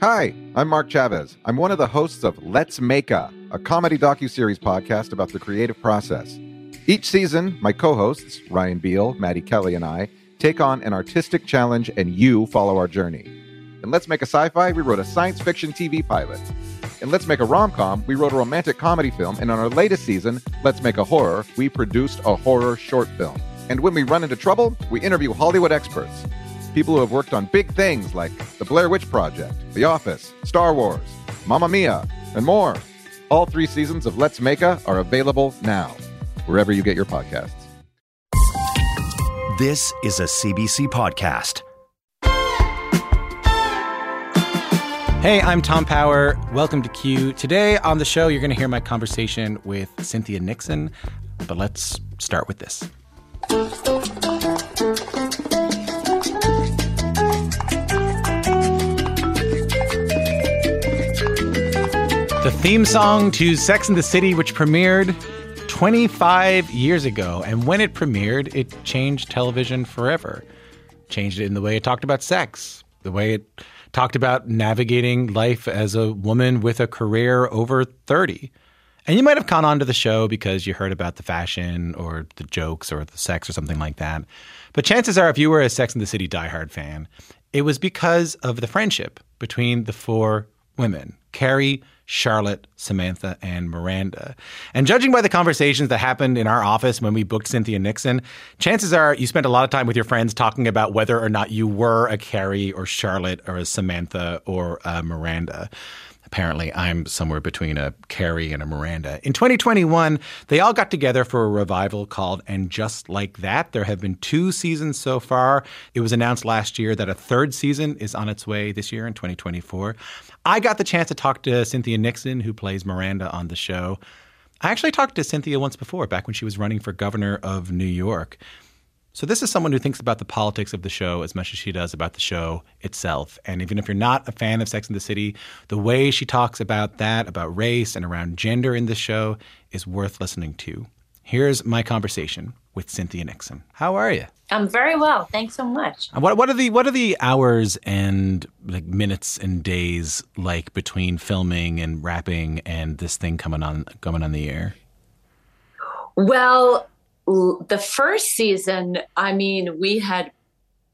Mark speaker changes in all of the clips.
Speaker 1: Hi, I'm Mark Chavez. I'm one of the hosts of Let's Make a, a comedy docu-series podcast about the creative process. Each season, my co-hosts, Ryan Beal, Maddie Kelly, and I, take on an artistic challenge and you follow our journey. In Let's Make a Sci-Fi, we wrote a science fiction TV pilot. In Let's Make a Rom-Com, we wrote a romantic comedy film, and on our latest season, Let's Make a Horror, we produced a horror short film. And when we run into trouble, we interview Hollywood experts. People who have worked on big things like The Blair Witch Project, The Office, Star Wars, Mamma Mia, and more. All three seasons of Let's Make a are available now, wherever you get your podcasts.
Speaker 2: This is a CBC podcast.
Speaker 3: Hey, I'm Tom Power. Welcome to Q. Today on the show, you're going to hear my conversation with Cynthia Nixon, but let's start with this. The theme song to Sex and the City, which premiered 25 years ago. And when it premiered, it changed television forever. Changed it in the way it talked about sex, the way it talked about navigating life as a woman with a career over 30. And you might have caught on to the show because you heard about the fashion or the jokes or the sex or something like that. But chances are, if you were a Sex and the City diehard fan, it was because of the friendship between the four women Carrie, Charlotte, Samantha, and Miranda. And judging by the conversations that happened in our office when we booked Cynthia Nixon, chances are you spent a lot of time with your friends talking about whether or not you were a Carrie or Charlotte or a Samantha or a Miranda. Apparently, I'm somewhere between a Carrie and a Miranda. In 2021, they all got together for a revival called And Just Like That. There have been two seasons so far. It was announced last year that a third season is on its way this year in 2024. I got the chance to talk to Cynthia Nixon, who plays Miranda on the show. I actually talked to Cynthia once before, back when she was running for governor of New York. So this is someone who thinks about the politics of the show as much as she does about the show itself. And even if you're not a fan of Sex and the City, the way she talks about that, about race and around gender in the show is worth listening to. Here's my conversation with Cynthia Nixon. How are you?
Speaker 4: I'm very well. Thanks so much.
Speaker 3: What what are the what are the hours and like minutes and days like between filming and wrapping and this thing coming on coming on the air?
Speaker 4: Well, the first season, I mean, we had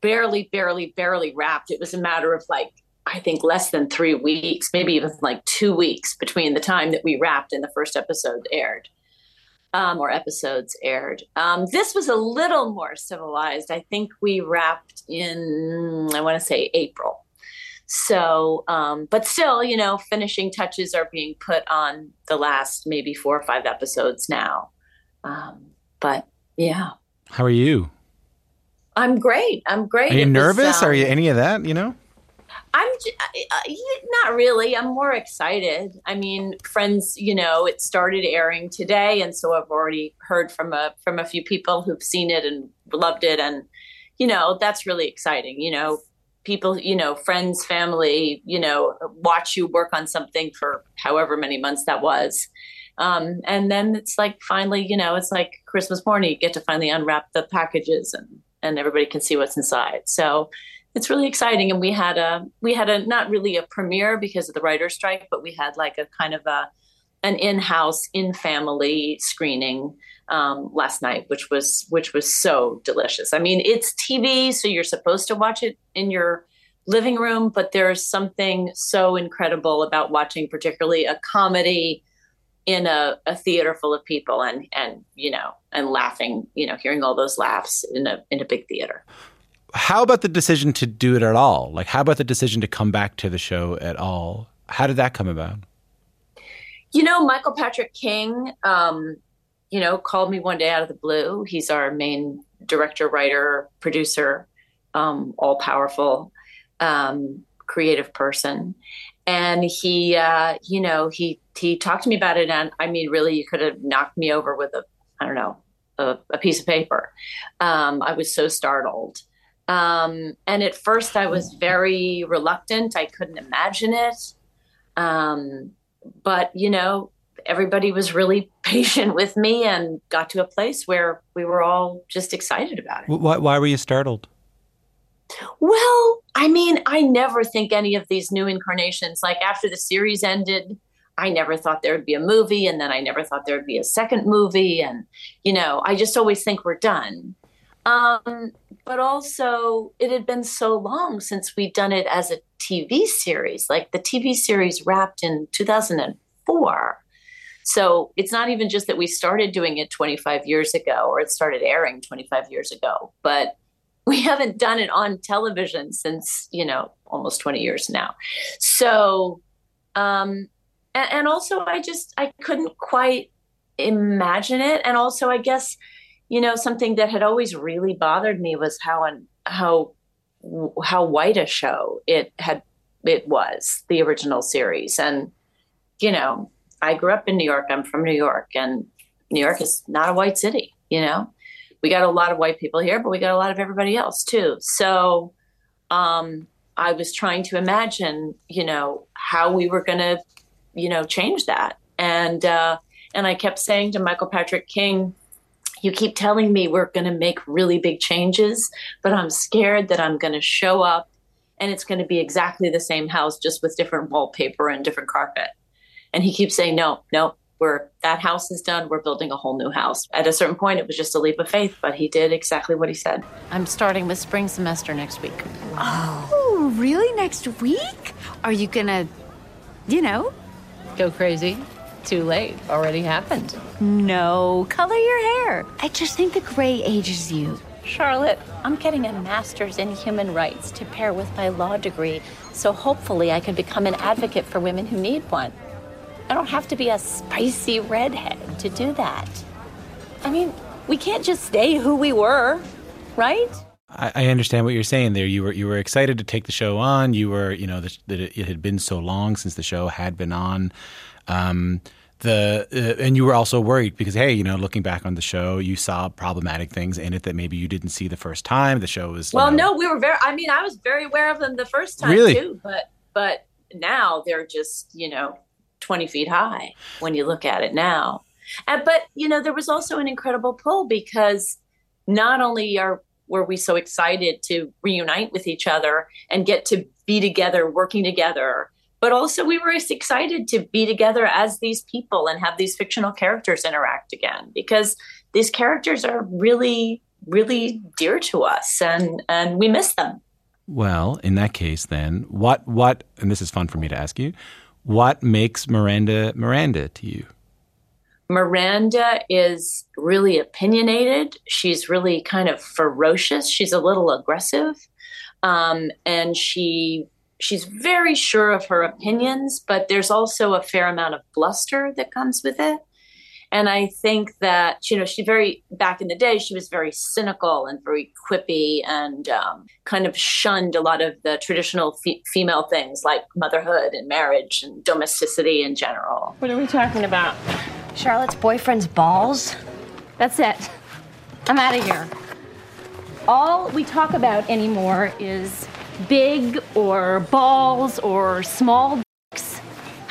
Speaker 4: barely, barely, barely wrapped. It was a matter of like, I think less than three weeks, maybe even like two weeks between the time that we wrapped and the first episode aired. Um, or episodes aired. Um, this was a little more civilized. I think we wrapped in, I want to say April. So, um, but still, you know, finishing touches are being put on the last maybe four or five episodes now. Um, but yeah.
Speaker 3: How are you?
Speaker 4: I'm great. I'm great.
Speaker 3: Are you nervous? Um, are you any of that? You know?
Speaker 4: I'm uh, not really. I'm more excited. I mean, friends, you know, it started airing today, and so I've already heard from a from a few people who've seen it and loved it, and you know, that's really exciting. You know, people, you know, friends, family, you know, watch you work on something for however many months that was, um, and then it's like finally, you know, it's like Christmas morning, you get to finally unwrap the packages and and everybody can see what's inside. So it's really exciting. And we had a we had a not really a premiere because of the writer's strike, but we had like a kind of a an in-house in-family screening um, last night, which was which was so delicious. I mean, it's TV, so you're supposed to watch it in your living room, but there's something so incredible about watching, particularly a comedy in a, a theater full of people and and you know and laughing you know hearing all those laughs in a in a big theater.
Speaker 3: How about the decision to do it at all? Like how about the decision to come back to the show at all? How did that come about?
Speaker 4: You know michael patrick king um you know called me one day out of the blue. He's our main director writer producer um all powerful um creative person and he uh you know he he talked to me about it. And i mean really you could have knocked me over with a i don't know a, a piece of paper. Um, i was so startled. Um, and at first i was very reluctant. I couldn't imagine it. Um, but you know everybody was really patient with me and got to a place where we were all just excited about it.
Speaker 3: Why, why were you startled
Speaker 4: Well, I mean, I never think any of these new incarnations, like after the series ended, I never thought there would be a movie, and then I never thought there would be a second movie. And, you know, I just always think we're done. Um, but also, it had been so long since we'd done it as a TV series. Like the TV series wrapped in 2004. So it's not even just that we started doing it 25 years ago or it started airing 25 years ago, but we haven't done it on television since, you know, almost 20 years now. So, um, and, and also I just, I couldn't quite imagine it. And also, I guess, you know, something that had always really bothered me was how, and how, how white a show it had, it was the original series. And, you know, I grew up in New York. I'm from New York, and New York is not a white city. You know, we got a lot of white people here, but we got a lot of everybody else too. So, um, I was trying to imagine, you know, how we were going to, you know, change that. And uh, and I kept saying to Michael Patrick King, you keep telling me we're going to make really big changes, but I'm scared that I'm going to show up and it's going to be exactly the same house, just with different wallpaper and different carpet. And he keeps saying, no, no, we're that house is done. We're building a whole new house. At a certain point, it was just a leap of faith, but he did exactly what he said.
Speaker 5: I'm starting with spring semester next week.
Speaker 6: Oh, really? Next week? Are you gonna, you know,
Speaker 5: go crazy? Too late. Already happened.
Speaker 6: No, color your hair. I just think the gray ages you.
Speaker 5: Charlotte, I'm getting a master's in human rights to pair with my law degree, so hopefully I can become an advocate for women who need one. I don't have to be a spicy redhead to do that. I mean, we can't just stay who we were, right?
Speaker 3: I, I understand what you're saying there. You were you were excited to take the show on. You were you know that it had been so long since the show had been on. Um, the uh, and you were also worried because hey, you know, looking back on the show, you saw problematic things in it that maybe you didn't see the first time. The show was
Speaker 4: well,
Speaker 3: know,
Speaker 4: no, we were very. I mean, I was very aware of them the first time
Speaker 3: really?
Speaker 4: too, but but now they're just you know 20 feet high when you look at it now. But, you know, there was also an incredible pull because not only are were we so excited to reunite with each other and get to be together, working together, but also we were excited to be together as these people and have these fictional characters interact again because these characters are really, really dear to us and, and we miss them.
Speaker 3: Well, in that case, then, what, what, and this is fun for me to ask you, what makes Miranda Miranda to you?
Speaker 4: Miranda is really opinionated. She's really kind of ferocious. She's a little aggressive, um, and she she's very sure of her opinions. But there's also a fair amount of bluster that comes with it. And I think that, you know, she very, back in the day, she was very cynical and very quippy and um, kind of shunned a lot of the traditional f- female things like motherhood and marriage and domesticity in general.
Speaker 5: What are we talking about?
Speaker 6: Charlotte's boyfriend's balls?
Speaker 5: That's it. I'm out of here. All we talk about anymore is big or balls or small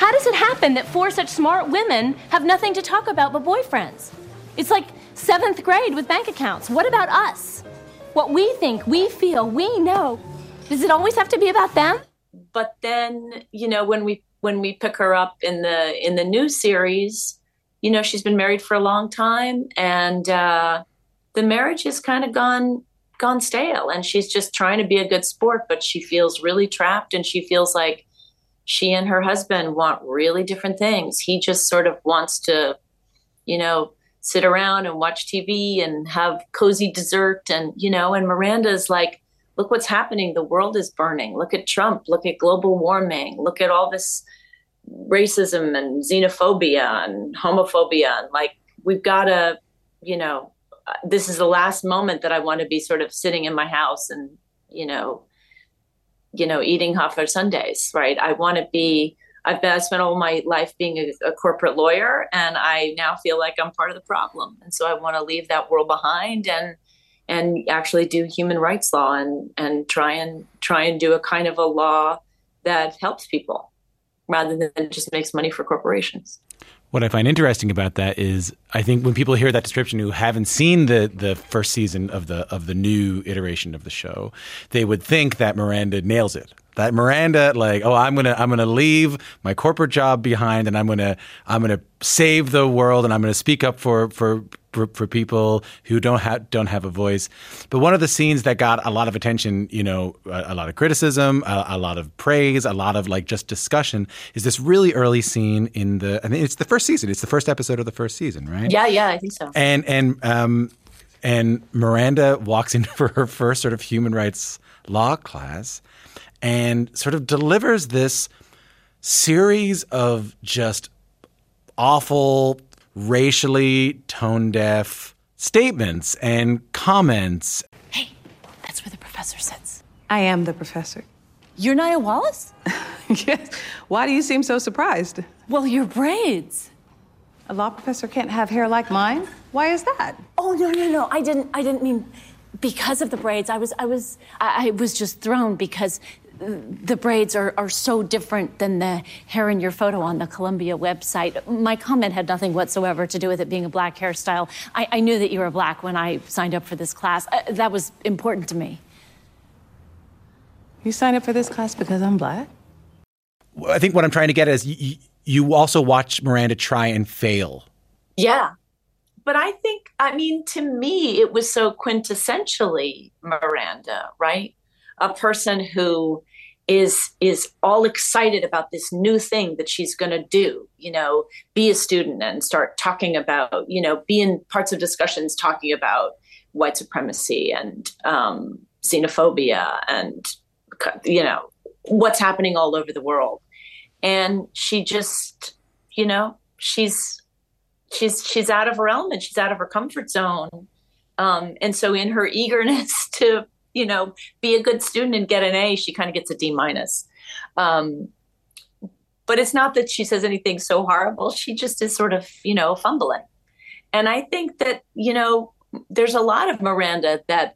Speaker 5: how does it happen that four such smart women have nothing to talk about but boyfriends? It's like seventh grade with bank accounts. What about us? What we think, we feel, we know. Does it always have to be about them?
Speaker 4: But then, you know, when we when we pick her up in the in the new series, you know, she's been married for a long time, and uh, the marriage has kind of gone gone stale, and she's just trying to be a good sport, but she feels really trapped, and she feels like she and her husband want really different things. He just sort of wants to, you know, sit around and watch TV and have cozy dessert. And, you know, and Miranda's like, look what's happening. The world is burning. Look at Trump. Look at global warming. Look at all this racism and xenophobia and homophobia. And like, we've got to, you know, uh, this is the last moment that I want to be sort of sitting in my house and, you know, you know, eating hot for sundaes, right? I want to be. I've been. I spent all my life being a, a, corporate lawyer, and I now feel like I'm part of the problem, and so I want to leave that world behind and and actually do human rights law and and try and try and do a kind of a law that helps people. rather than just makes money for corporations.
Speaker 3: What I find interesting about that is, I think when people hear that description who haven't seen the the first season of the of the new iteration of the show, they would think that Miranda nails it. That Miranda, like, oh, I'm gonna I'm gonna leave my corporate job behind, and I'm gonna I'm gonna save the world, and I'm gonna speak up for for for, for people who don't have don't have a voice. But one of the scenes that got a lot of attention, you know, a, a lot of criticism, a, a, lot of praise, a lot of like just discussion, is this really early scene in the. I mean, it's the first season. It's the first episode of the first season, right?
Speaker 4: Yeah, yeah, I think so.
Speaker 3: And and um, and Miranda walks in for her first sort of human rights law class, and sort of delivers this series of just awful racially tone deaf statements and comments.
Speaker 7: Hey, that's where the professor sits.
Speaker 8: I am the professor.
Speaker 7: You're Nia Wallace?
Speaker 8: yes. Why do you seem so surprised?
Speaker 7: Well, your braids.
Speaker 8: A law professor can't have hair like mine? Why is that?
Speaker 7: Oh no, no, no. I didn't I didn't mean because of the braids. I was I was I, I was just thrown because the braids are, are so different than the hair in your photo on the Columbia website. My comment had nothing whatsoever to do with it being a black hairstyle. I, I knew that you were black when I signed up for this class. Uh, that was important to me.
Speaker 8: You signed up for this class because I'm black?
Speaker 3: I think what I'm trying to get is you, you also watch Miranda try and fail.
Speaker 4: Yeah. But I think, I mean, to me, it was so quintessentially Miranda, right? A person who is is all excited about this new thing that she's going to do you know be a student and start talking about you know be in parts of discussions talking about white supremacy and um, xenophobia and you know what's happening all over the world. And she just you know she's she's she's out of her element. She's out of her comfort zone. Um, and so in her eagerness to you know, be a good student and get an A, she kind of gets a D minus. Um, but it's not that she says anything so horrible. She just is sort of, you know, fumbling. And I think that, you know, there's a lot of Miranda that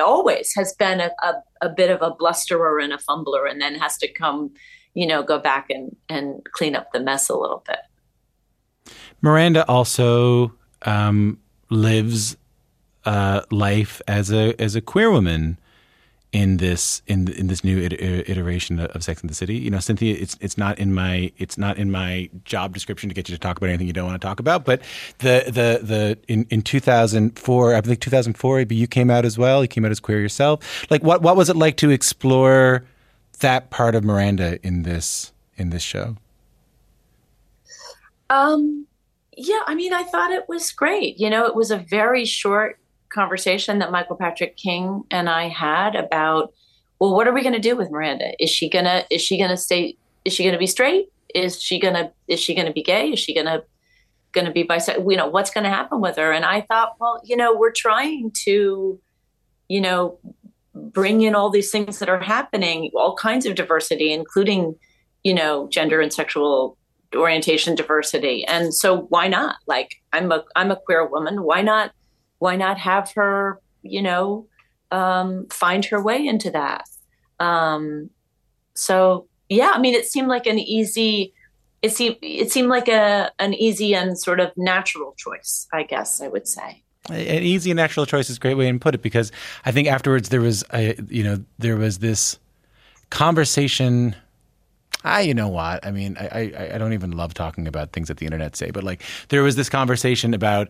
Speaker 4: always has been a, a, a, bit of a blusterer and a fumbler and then has to come, you know, go back and, and clean up the mess a little bit.
Speaker 3: Miranda also um, lives uh, life as a as a queer woman in this in in this new iteration of Sex and the City. You know, Cynthia, it's it's not in my it's not in my job description to get you to talk about anything you don't want to talk about. But the the the in in two thousand four, I think two thousand four, you came out as well. You came out as queer yourself. Like, what what was it like to explore that part of Miranda in this in this show?
Speaker 4: Um. Yeah, I mean, I thought it was great. You know, it was a very short conversation that Michael Patrick King and I had about, well, what are we going to do with Miranda? Is she gonna is she gonna stay? Is she gonna be straight? Is she gonna is she gonna be gay? Is she gonna gonna be bisexual? You know, what's going to happen with her? And I thought, well, you know, we're trying to, you know, bring in all these things that are happening, all kinds of diversity, including, you know, gender and sexual orientation diversity. And so why not? Like I'm a I'm a queer woman. Why not why not have her, you know, um, find her way into that? Um, so yeah, I mean, it seemed like an easy, it seemed it seemed like a an easy and sort of natural choice. I guess I would say.
Speaker 3: An easy and natural choice is a great way to put it because I think afterwards there was, a, you know, there was this conversation. I, you know what? I mean, I, I, I don't even love talking about things that the internet say, but like there was this conversation about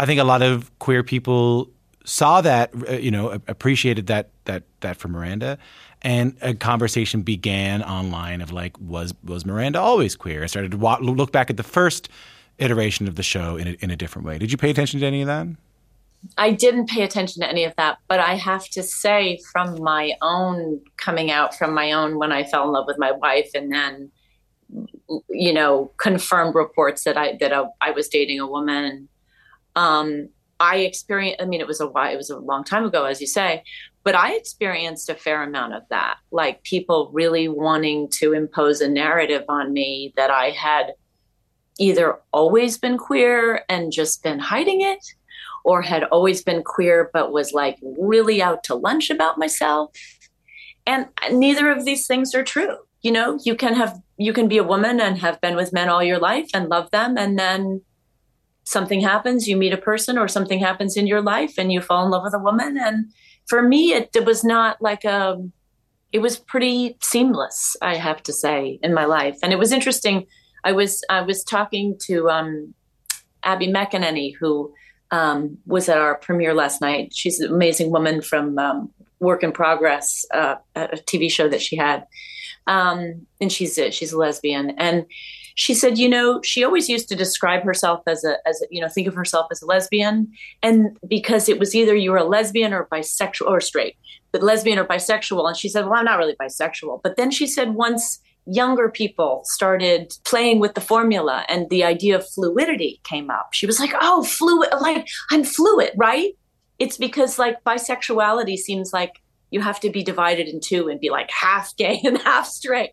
Speaker 3: I think a lot of queer people saw that, uh, you know, appreciated that that that for Miranda, and a conversation began online of like, was was Miranda always queer? I started to look back at the first iteration of the show in a, in a different way. Did you pay attention to any of that?
Speaker 4: I didn't pay attention to any of that, but I have to say, from my own coming out, from my own when I fell in love with my wife, and then, you know, confirmed reports that I that I, I was dating a woman um, I experienced. I mean, it was a while, it was a long time ago, as you say, but I experienced a fair amount of that. Like people really wanting to impose a narrative on me that I had either always been queer and just been hiding it, or had always been queer but was like really out to lunch about myself. And neither of these things are true. you know, you can have you can be a woman and have been with men all your life and love them and then something happens, you meet a person or something happens in your life and you fall in love with a woman and for me it, it was not like a it was pretty seamless, I have to say, in my life. And it was interesting. I was I was talking to um, Abby McEnany, who um, was at our premiere last night. She's an amazing woman from um, Work in Progress, uh, a TV show that she had, um, and she's a, she's a lesbian. And she said, you know, she always used to describe herself as a as a, you know think of herself as a lesbian, and because it was either you were a lesbian or bisexual or straight, but lesbian or bisexual. And she said, well, I'm not really bisexual. But then she said once younger people started playing with the formula and the idea of fluidity came up. She was like, "Oh, fluid, like I'm fluid, right?" It's because like bisexuality seems like you have to be divided in two and be like half gay and half straight.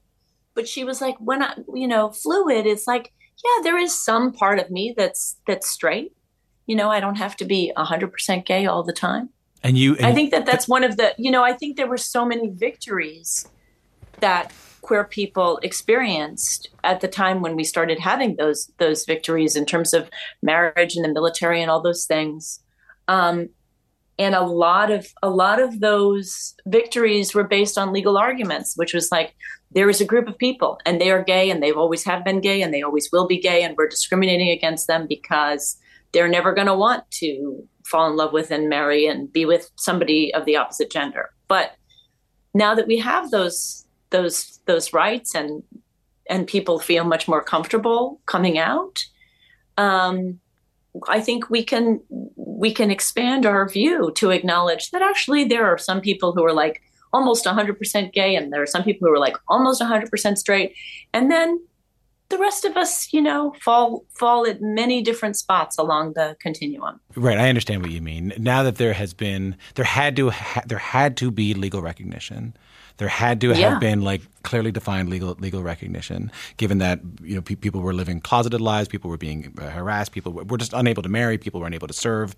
Speaker 4: But she was like, when I, you know, fluid is like, yeah, there is some part of me that's that's straight. You know, I don't have to be 100% gay all the time.
Speaker 3: And you, and
Speaker 4: I think that that's one of the, you know, I think there were so many victories that queer people experienced at the time when we started having those those victories in terms of marriage and the military and all those things. Um, and a lot of a lot of those victories were based on legal arguments, which was like there is a group of people and they are gay and they've always have been gay and they always will be gay and we're discriminating against them because they're never going to want to fall in love with and marry and be with somebody of the opposite gender. But now that we have those those those rights and and people feel much more comfortable coming out um, i think we can we can expand our view to acknowledge that actually there are some people who are like almost 100% gay and there are some people who are like almost 100% straight. And then the rest of us you know fall fall at many different spots along the continuum.
Speaker 3: Right. I understand what you mean. Now that there has been there had to ha- there had to be legal recognition there had to
Speaker 4: Yeah.
Speaker 3: have been like clearly defined legal legal recognition, given that you know pe- people were living closeted lives, people were being uh, harassed, people were, were just unable to marry, people were unable to serve,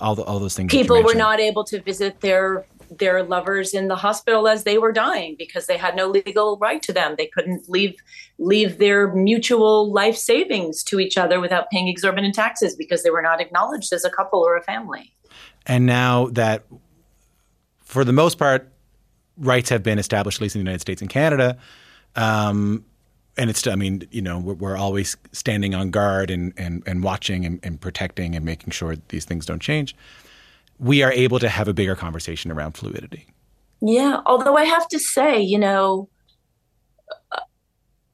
Speaker 3: all the, all those things.
Speaker 4: people were not able to visit their their lovers in the hospital as they were dying because they had no legal right to them they couldn't leave leave their mutual life savings to each other without paying exorbitant taxes because they were not acknowledged as a couple or a family
Speaker 3: And now that, for the most part, rights have been established, at least in the United States and Canada, um, and it's, I mean, you know, we're, we're always standing on guard and, and, and watching and, and protecting and making sure these things don't change. We are able to have a bigger conversation around fluidity.
Speaker 4: Yeah, although I have to say, you know, uh,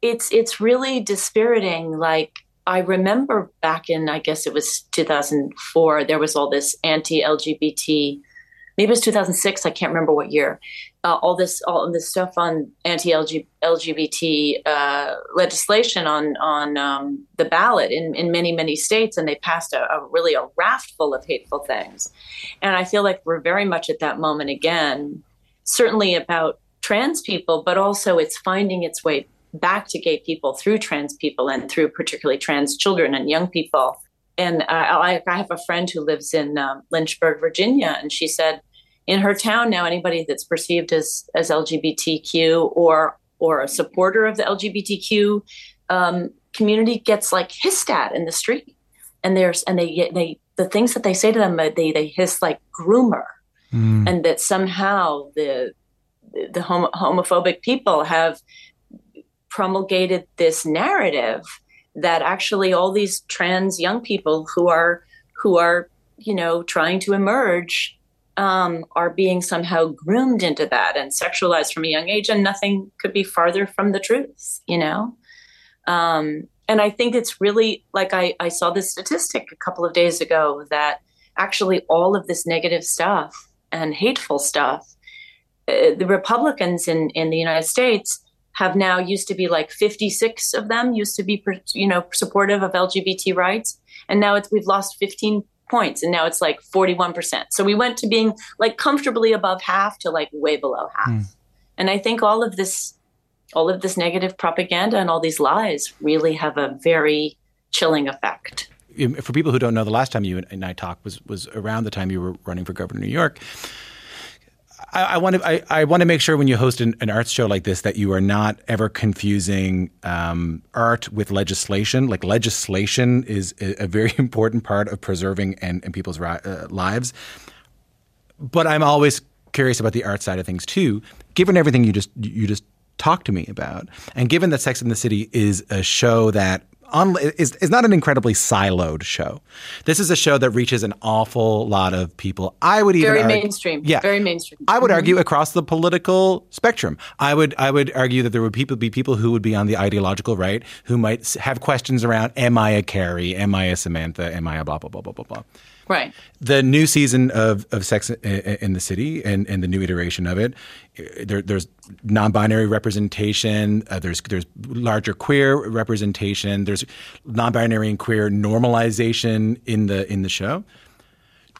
Speaker 4: it's it's really dispiriting. Like I remember back in, I guess it was 2004, there was all this anti-LGBT. Maybe it was 2006. I can't remember what year. Uh, all this, all this stuff on anti-LGBT uh, legislation on on um, the ballot in in many many states, and they passed a, a really a raft full of hateful things. And I feel like we're very much at that moment again certainly about trans people, but also it's finding its way back to gay people through trans people and through particularly trans children and young people. And uh, I, I have a friend who lives in um, Lynchburg, Virginia, and she said in her town now anybody that's perceived as as LGBTQ or or a supporter of the LGBTQ um, community gets like hissed at in the street, and there's and they get they the things that they say to them uh, they they hiss like groomer. And that somehow the the homo- homophobic people have promulgated this narrative that actually all these trans young people who are who are you know trying to emerge um, are being somehow groomed into that and sexualized from a young age and nothing could be farther from the truth you know? Um, and i think it's really like I, I saw this statistic a couple of days ago that actually all of this negative stuff and hateful stuff uh, the republicans in, in the united states have now used to be like 56 of them used to be you know supportive of lgbt rights and now it's we've lost 15 points and now it's like 41% so we went to being like comfortably above half to like way below half. Hmm. And i think all of this all of this negative propaganda and all these lies really have a very chilling effect.
Speaker 3: For people who don't know, the last time you and I talked was was around the time you were running for governor of New York. I, want to I, I want to make sure when you host an, an, arts show like this that you are not ever confusing um, art with legislation. Like legislation is a, a, very important part of preserving and, and people's ri- uh, lives. But I'm always curious about the art side of things too. Given everything you just you just talked to me about, and given that Sex in the City is a show that on, is, is not an incredibly siloed show. This is a show that reaches an awful lot of people. I would even
Speaker 4: very
Speaker 3: argue,
Speaker 4: mainstream.
Speaker 3: Yeah,
Speaker 4: very mainstream.
Speaker 3: I would
Speaker 4: mm-hmm.
Speaker 3: argue across the political spectrum. I would I would argue that there would people be people who would be on the ideological right who might have questions around: Am I a Carrie? Am I a Samantha? Am I a blah blah blah blah blah blah.
Speaker 4: Right.
Speaker 3: The new season of, of Sex in the City and, and the new iteration of it, there, there's non-binary representation. Uh, there's there's larger queer representation. There's non-binary and queer normalization in the in the show.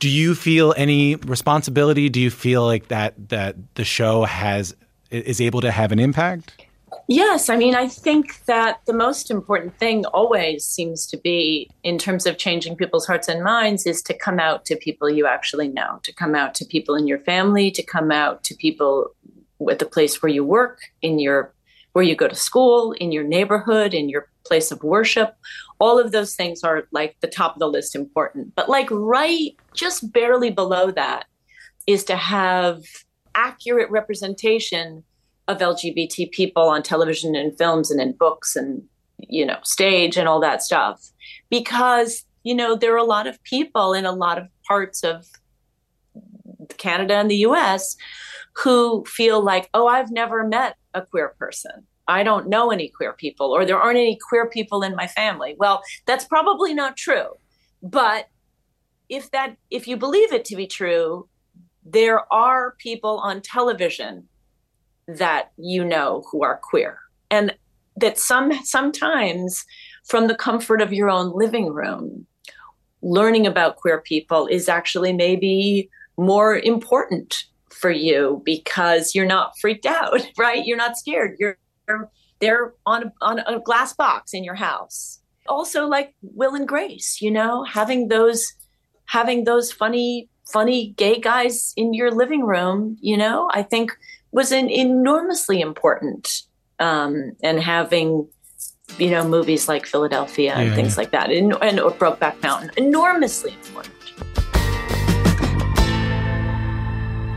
Speaker 3: Do you feel any responsibility? Do you feel like that that the show has is able to have an impact?
Speaker 4: Yes, I mean, I think that the most important thing always seems to be, in terms of changing people's hearts and minds, is to come out to people you actually know, to come out to people in your family, to come out to people at the place where you work, in your where you go to school, in your neighborhood, in your place of worship. All of those things are like the top of the list important. But like right just barely below that is to have accurate representation of LGBT people on television and films and in books and you know stage and all that stuff. Because you know there are a lot of people in a lot of parts of Canada and the US who feel like oh I've never met a queer person. I don't know any queer people or there aren't any queer people in my family. Well that's probably not true. But if that if you believe it to be true there are people on television that you know who are queer. And that some sometimes from the comfort of your own living room learning about queer people is actually maybe more important for you because you're not freaked out right? You're not scared. You're they're on on a glass box in your house. Also like will and grace you know having those having those funny funny gay guys in your living room you know? I think was an enormously important um, and having you know movies like Philadelphia and yeah, things yeah. like that and, and or Brokeback Mountain enormously important.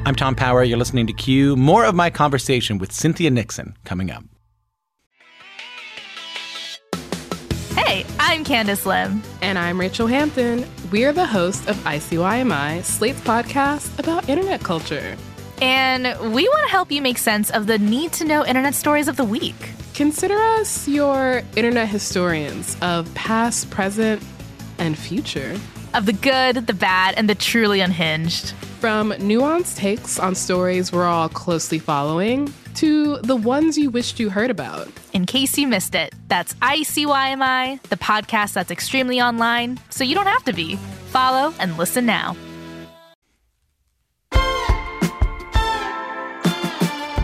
Speaker 3: I'm Tom Power. You're listening to Q. More of my conversation with Cynthia Nixon coming up.
Speaker 9: Hey, I'm Candice Lim.
Speaker 10: And I'm Rachel Hampton. We're the hosts of ICYMI, Slate's podcast about internet culture.
Speaker 9: And we want to help you make sense of the need to know internet stories of the week.
Speaker 10: Consider us your internet historians of past, present, and future.
Speaker 9: Of the good, the bad, and the truly unhinged.
Speaker 10: From nuanced takes on stories we're all closely following to the ones you wished you heard about.
Speaker 9: In case you missed it, that's ICYMI, the podcast that's extremely online, so you don't have to be. Follow and listen now.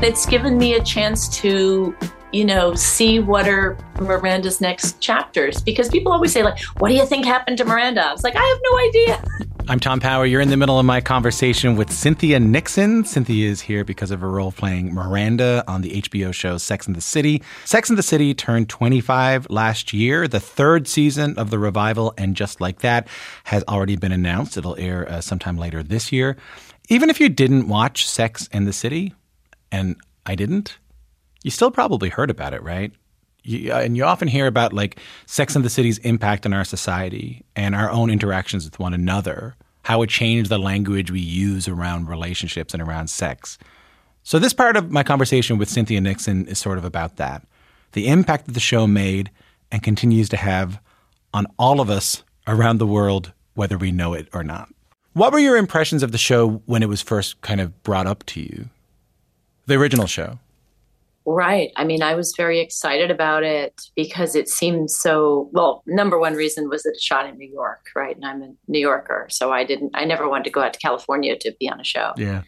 Speaker 4: It's given me a chance to you know see what are miranda's next chapters because people always say like what do you think happened to miranda i was like i have no idea
Speaker 3: I'm Tom Power. You're in the middle of my conversation with Cynthia Nixon. Cynthia is here because of her role playing Miranda on the HBO show Sex and the City. Sex and the City turned 25 last year. The third season of the revival, and just like that, has already been announced. It'll air uh, sometime later this year. Even if you didn't watch Sex and the City, and I didn't, you still probably heard about it, right? You, uh, and you often hear about like Sex and the City's impact on our society and our own interactions with one another, how it changed the language we use around relationships and around sex. So, this part of my conversation with Cynthia Nixon is sort of about that the impact that the show made and continues to have on all of us around the world, whether we know it or not. What were your impressions of the show when it was first kind of brought up to you? The original show.
Speaker 4: Right. I mean, I was very excited about it because it seemed so. Well, number one reason was that it shot in New York, right? And I'm a New Yorker, so I didn't. I never wanted to go out to California to be on a show.
Speaker 3: Yeah.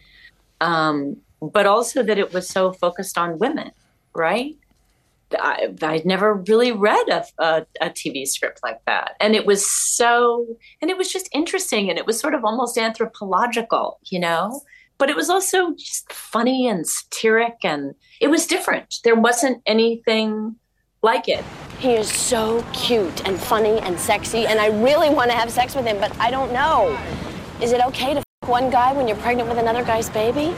Speaker 4: Um, but also that it was so focused on women, right? I, I'd never really read a, a, a, TV script like that. And it was so, and it was just interesting and it was sort of almost anthropological, you know? But it was also just funny and satiric and it was different. There wasn't anything like it.
Speaker 11: He is so cute and funny and sexy, and I really want to have sex with him, but I don't know. Is it okay to f one guy when you're pregnant with another guy's baby?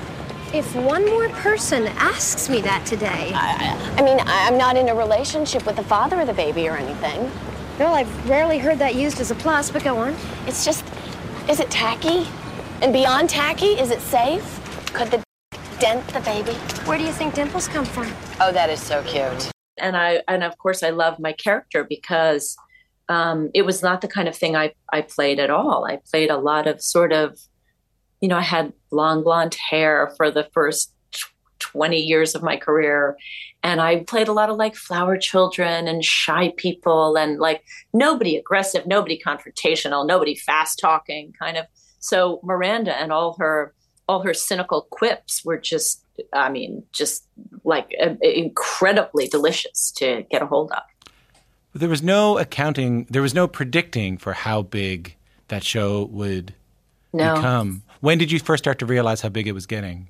Speaker 12: If one more person asks me that today.
Speaker 11: I, I mean, I- I'm not in a relationship with the father of the baby or anything.
Speaker 12: Well, I've rarely heard that used as a plus, but go on.
Speaker 11: It's just, is it tacky? And beyond tacky, is it safe? Could the dent the baby?
Speaker 12: Where do you think dimples come from?
Speaker 11: Oh, that is so cute.
Speaker 4: and I and of course I love my character because um, it was not the kind of thing I I played at all. I played a lot of sort of, you know, I had long blonde hair for the first tw- twenty years of my career, and I played a lot of like flower children and shy people and like nobody aggressive, nobody confrontational, nobody fast talking, kind of. So Miranda and all her all her cynical quips were just I mean, just like uh, incredibly delicious to get a hold of.
Speaker 3: But there was no accounting, there was no predicting for how big that show would
Speaker 4: No.
Speaker 3: become. When did you first start to realize how big it was getting?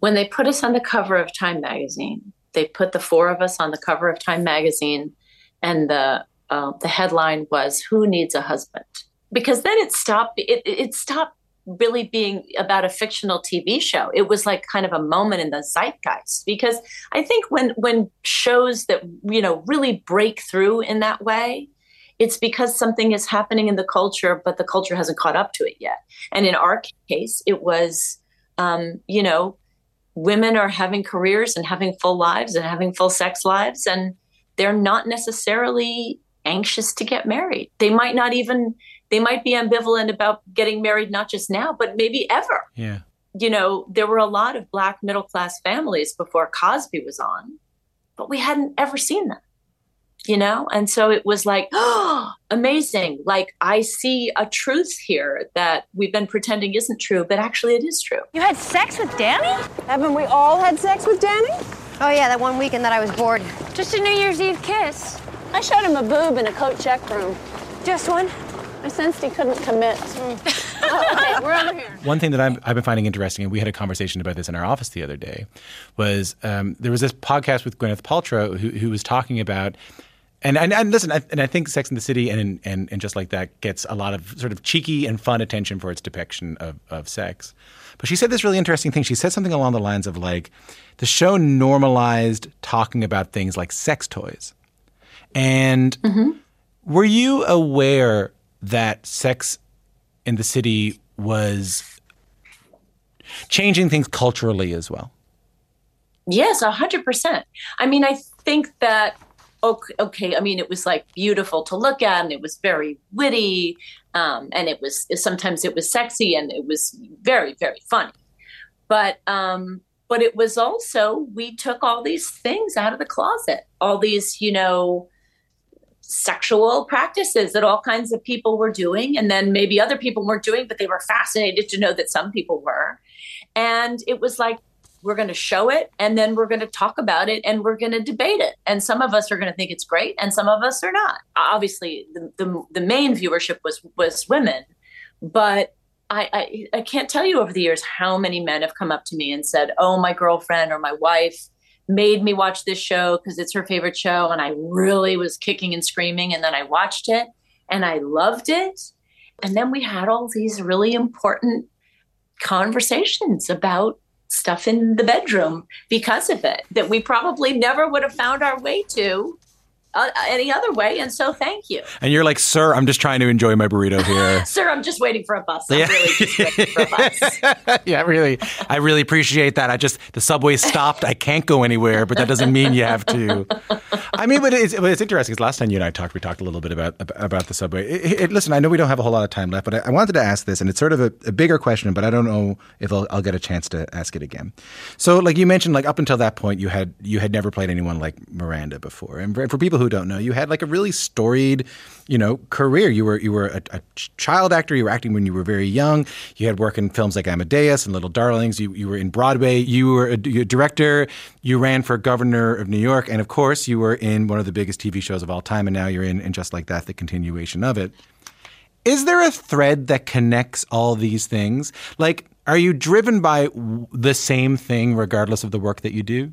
Speaker 4: When they put us on the cover of Time magazine, they put the four of us on the cover of Time magazine, and the uh, the headline was "Who needs a husband?" Because then it stopped. It, it stopped really being about a fictional TV show. It was like kind of a moment in the zeitgeist. Because I think when when shows that you know really break through in that way, it's because something is happening in the culture, but the culture hasn't caught up to it yet. And in our case, it was, um, you know, women are having careers and having full lives and having full sex lives, and they're not necessarily anxious to get married. They might not even, they might be ambivalent about getting married, not just now, but maybe ever.
Speaker 3: Yeah.
Speaker 4: You know, there were a lot of black middle class families before Cosby was on, but we hadn't ever seen them you know and so it was like oh amazing like i see a truth here that we've been pretending isn't true but actually it is true
Speaker 12: You had sex with Danny?
Speaker 11: Haven't we all had sex with Danny?
Speaker 12: Oh, yeah, that one weekend that I was bored. Just a New Year's Eve kiss.
Speaker 11: I showed him a boob in a coat check room.
Speaker 12: Just one?
Speaker 11: I sensed he couldn't commit. oh, okay, we're over here.
Speaker 3: One thing that I'm, I've been finding interesting, and we had a conversation about this in our office the other day, was um, there was this podcast with Gwyneth Paltrow who, who was talking about. And, and and listen, I, and I think Sex and the City and, and and just like that gets a lot of sort of cheeky and fun attention for its depiction of, of sex. But she said this really interesting thing. She said something along the lines of like, the show normalized talking about things like sex toys. And were you aware that Sex in the City was changing things culturally as well?
Speaker 4: Yes, a hundred percent. I mean, I think that okay, okay. I mean, it was like beautiful to look at, and it was very witty, um, and it was sometimes it was sexy, and it was very, very funny. But um, but it was also we took all these things out of the closet, all these you know sexual practices that all kinds of people were doing, and then maybe other people weren't doing, but they were fascinated to know that some people were, and it was like we're going to show it and then we're going to talk about it and we're going to debate it. And some of us are going to think it's great and some of us are not. Obviously the, the, the main viewership was was women. But I, I i can't tell you over the years how many men have come up to me and said oh my girlfriend or my wife made me watch this show because it's her favorite show and i really was kicking and screaming and then i watched it and i loved it. And then we had all these really important conversations about stuff in the bedroom because of it that we probably never would have found our way to Uh, any other way. And so, thank you,
Speaker 3: And you're like, sir, I'm just trying to enjoy my burrito here.
Speaker 4: sir. I'm just waiting for a bus. I'm
Speaker 3: Yeah.
Speaker 4: really just waiting for a bus.
Speaker 3: yeah, really. I really appreciate that. I just the subway stopped. I can't go anywhere, but that doesn't mean you have to. I mean, but it's, but it's interesting. 'cause last time you and I talked, we talked a little bit about about the subway. It, it- listen, I know we don't have a whole lot of time left, but I, I wanted to ask this, and it's sort of a, a bigger question, but I don't know if I'll, I'll get a chance to ask it again. So, like you mentioned, like up until that point, you had you had never played anyone like Miranda before, and for, for people who don't know, you had like a really storied, you know, career. You were you were a, a child actor. You were acting when you were very young. You had work in films like Amadeus and Little Darlings. You you were in Broadway. You were a, a director. You ran for governor of New York, and of course, you were in one of the biggest TV shows of all time. And now you're in, and just like that, the continuation of it. Is there a thread that connects all these things? Like, Are you driven by the same thing regardless of the work that you do?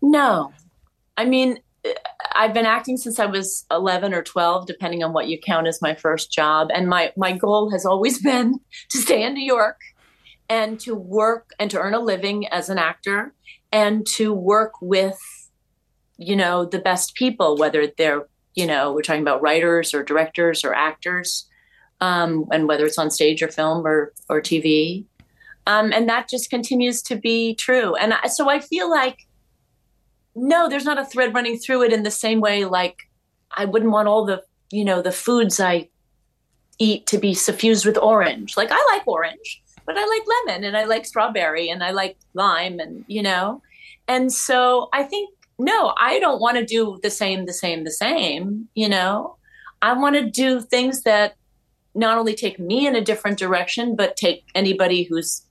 Speaker 4: No. I mean, I've been acting since I was 11 or 12, depending on what you count as my first job. And my, my goal has always been to stay in New York and to work and to earn a living as an actor and to work with, you know, the best people, whether they're, you know, we're talking about writers or directors or actors, um, and whether it's on stage or film or, or TV. Um, and that just continues to be true. And I, so I feel like, no, there's not a thread running through it in the same way. Like I wouldn't want all the, you know, the foods I eat to be suffused with orange. Like I like orange, but I like lemon and I like strawberry and I like lime and, you know, and so I think, no, I don't want to do the same, the same, the same, you know, I want to do things that not only take me in a different direction, but take anybody who's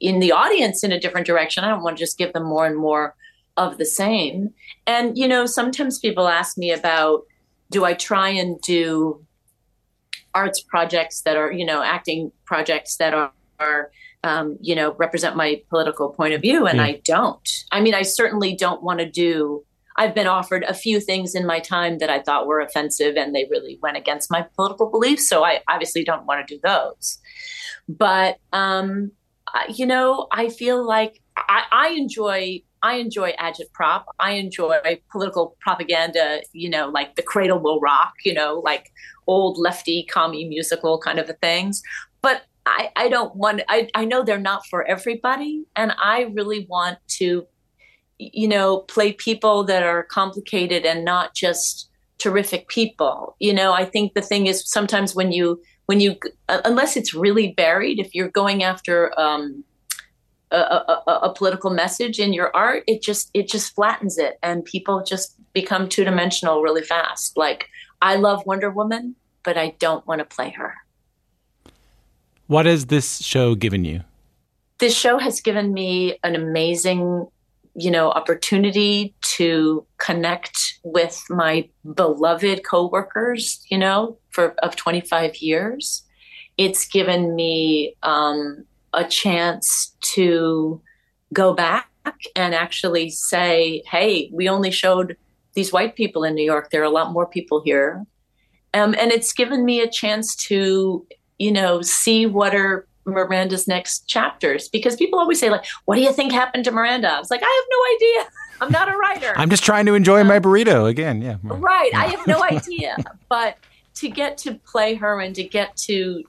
Speaker 4: in the audience in a different direction. I don't want to just give them more and more of the same. And, you know, sometimes people ask me about do I try and do arts projects that are, you know, acting projects that are, are um, you know, represent my political point of view. And
Speaker 3: Yeah.
Speaker 4: I don't. I mean, I certainly don't want to do. I've been offered a few things in my time that I thought were offensive and they really went against my political beliefs. So I obviously don't want to do those. But, um, I- you know, I feel like I, I enjoy I enjoy agitprop. I enjoy political propaganda, you know, like The Cradle Will Rock, you know, like old lefty commie musical kind of things. But I, I don't want, I, I know they're not for everybody. And I really want to, you know, play people that are complicated and not just terrific people. You know, I think the thing is sometimes when you, when you, uh, unless it's really buried, if you're going after, um, a, a, a- political message in your art, it just it just flattens it, and people just become two dimensional really fast. Like I love Wonder Woman, but I don't want to play her.
Speaker 3: What has this show given you?
Speaker 4: This show has given me an amazing, you know, opportunity to connect with my beloved coworkers. You know, for of twenty five years, it's given me um, a chance to go back and actually say, hey, we only showed these white people in New York. There are a lot more people here. Um, and it's given me a chance to, you know, see what are Miranda's next chapters because people always say, like, what do you think happened to Miranda? I was like, I have no idea. I'm not a writer.
Speaker 3: I'm just trying to enjoy my burrito again. Yeah.
Speaker 4: Right. I have no idea. But to get to play her and to get to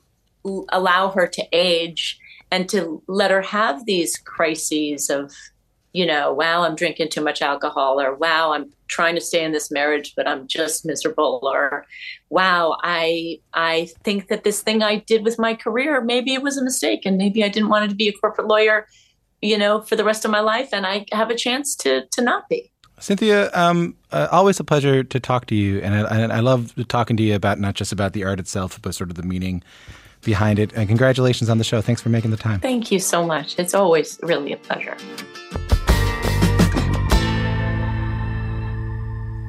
Speaker 4: allow her to age and to let her have these crises of, you know, wow, I'm drinking too much alcohol, or wow, I'm trying to stay in this marriage, but I'm just miserable, or wow, I I think that this thing I did with my career, maybe it was a mistake, and maybe I didn't want it to be a corporate lawyer, you know, for the rest of my life, and I have a chance to to not be.
Speaker 3: Cynthia, um, uh, always a pleasure to talk to you, and I, I love talking to you about not just about the art itself, but sort of the meaning behind it. And congratulations on the show. Thanks for making the time.
Speaker 4: Thank you so much. It's always really a pleasure.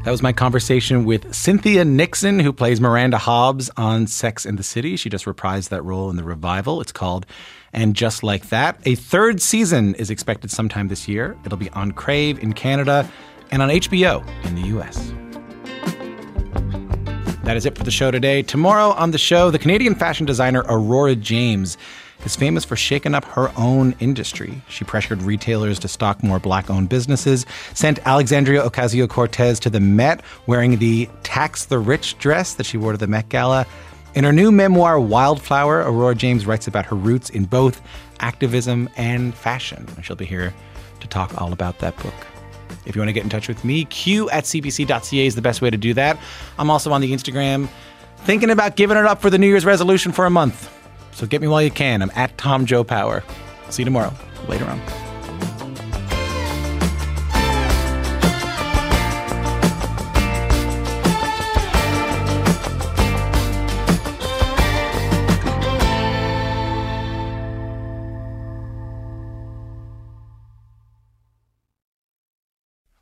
Speaker 3: That was my conversation with Cynthia Nixon, who plays Miranda Hobbes on Sex and the City. She just reprised that role in the revival. It's called And Just Like That. A third season is expected sometime this year. It'll be on Crave in Canada and on HBO in the US. That is it for the show today. Tomorrow on the show, the Canadian fashion designer Aurora James is famous for shaking up her own industry. She pressured retailers to stock more black owned businesses, sent Alexandria Ocasio Cortez to the Met wearing the Tax the Rich dress that she wore to the Met Gala. In her new memoir, Wildflower, Aurora James writes about her roots in both activism and fashion. She'll be here to talk all about that book. If you want to get in touch with me, q at cbc.ca is the best way to do that. I'm also on the Instagram, thinking about giving it up for the New Year's resolution for a month. So get me while you can. I'm at Tom Joe Power. See you tomorrow. Later on.